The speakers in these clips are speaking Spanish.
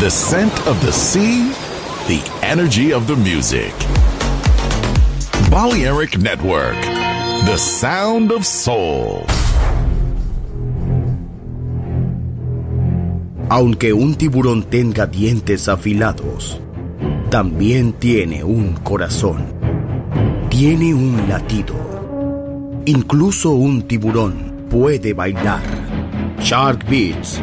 The scent of the sea, the energy of the music. Balearic Network, the sound of soul. Aunque un tiburón tenga dientes afilados, también tiene un corazón. Tiene un latido. Incluso un tiburón puede bailar. Shark Beats,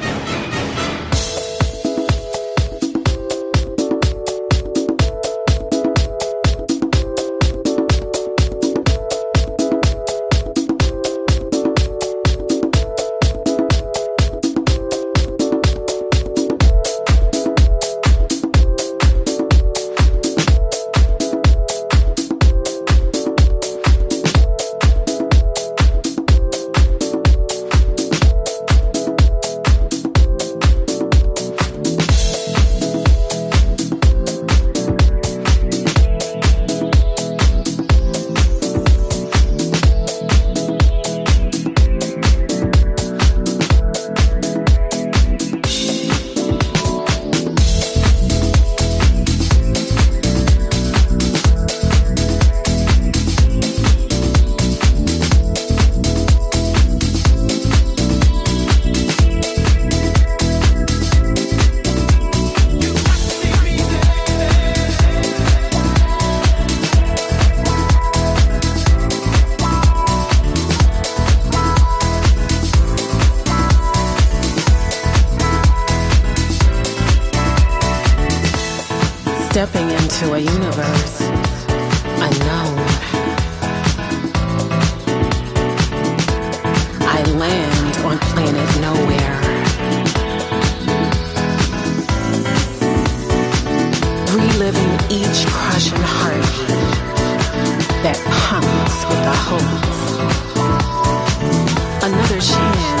stepping into a universe unknown. I land on planet nowhere. Reliving each crushing heart that pumps with the hope. Another chance.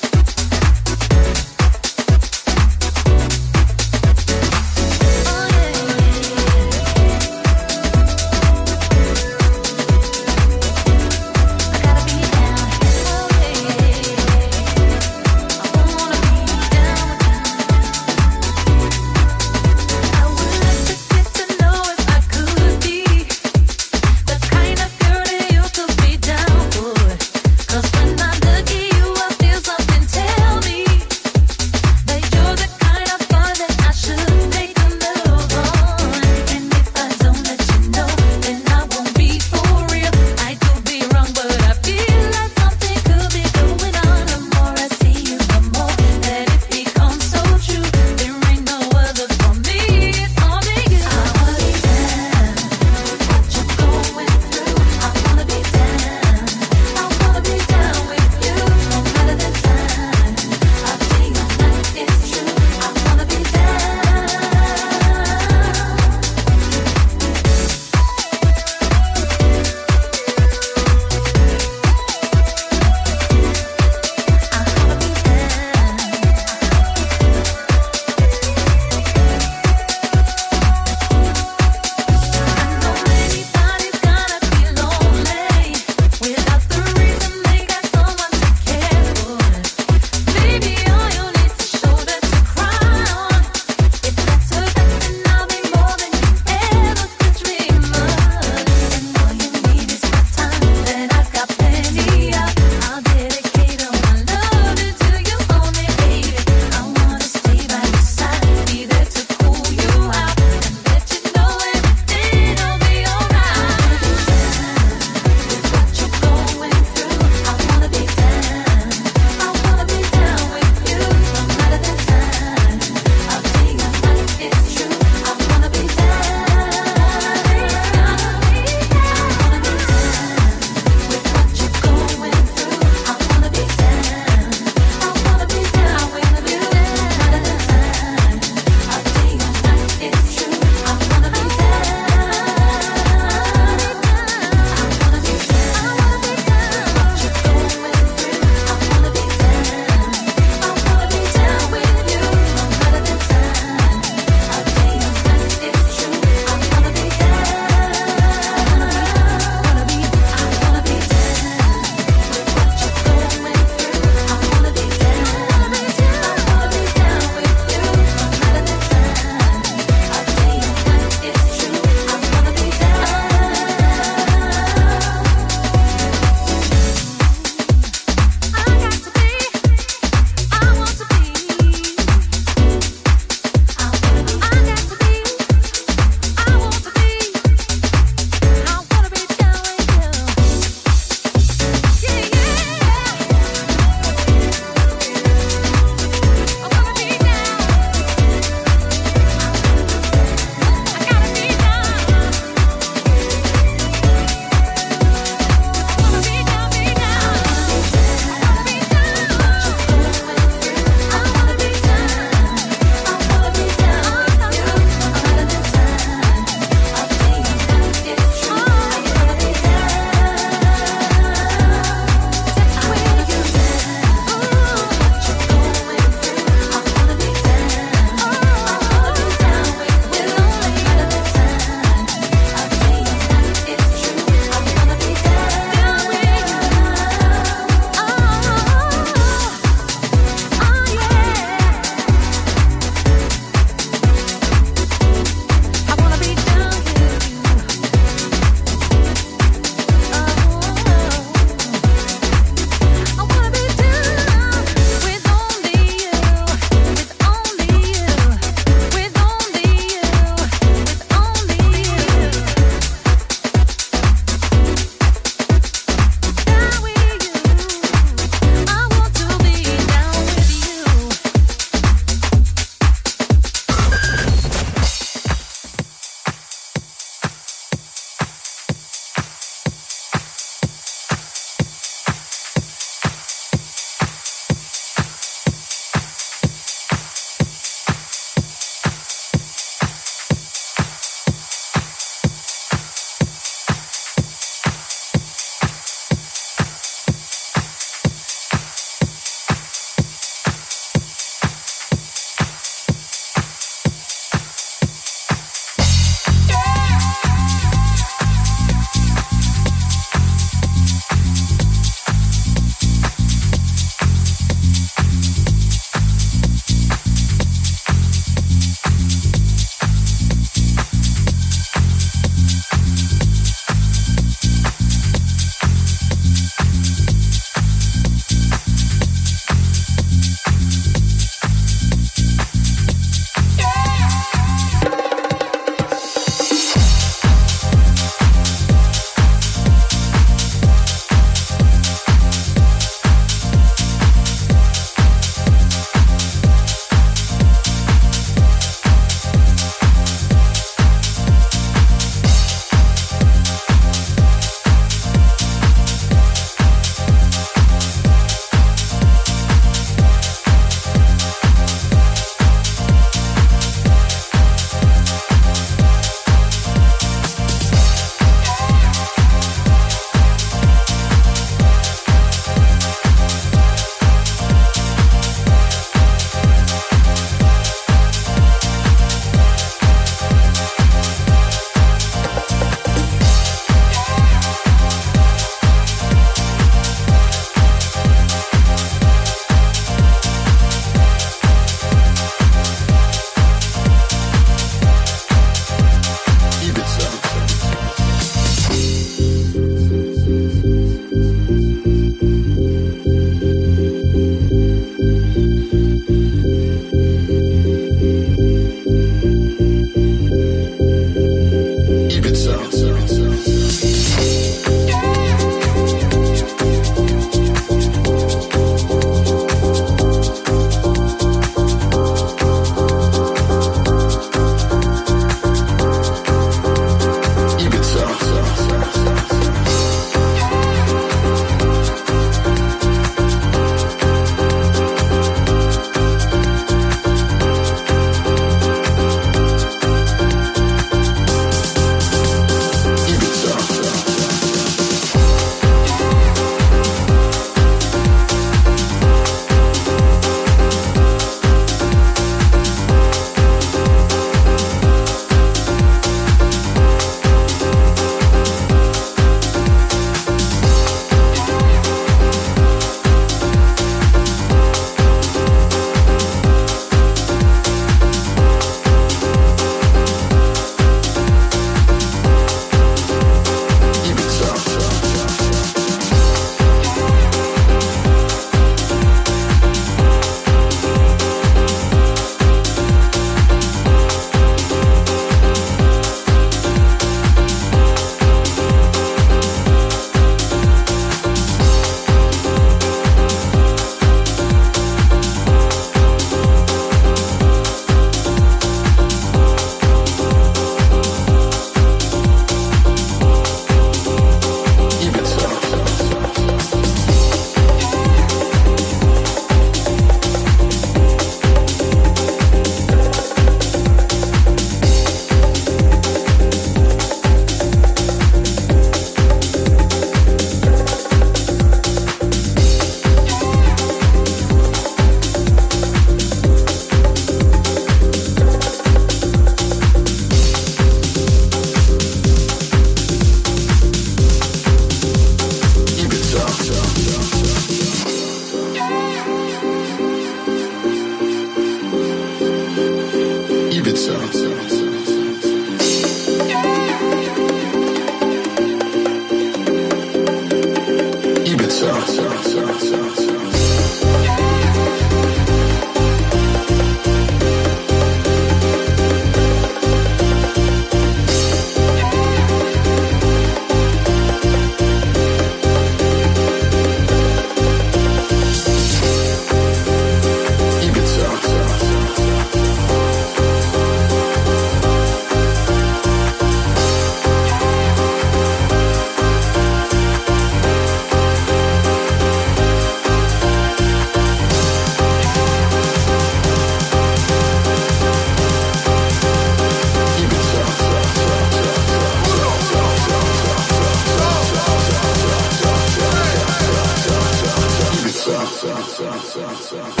Yeah.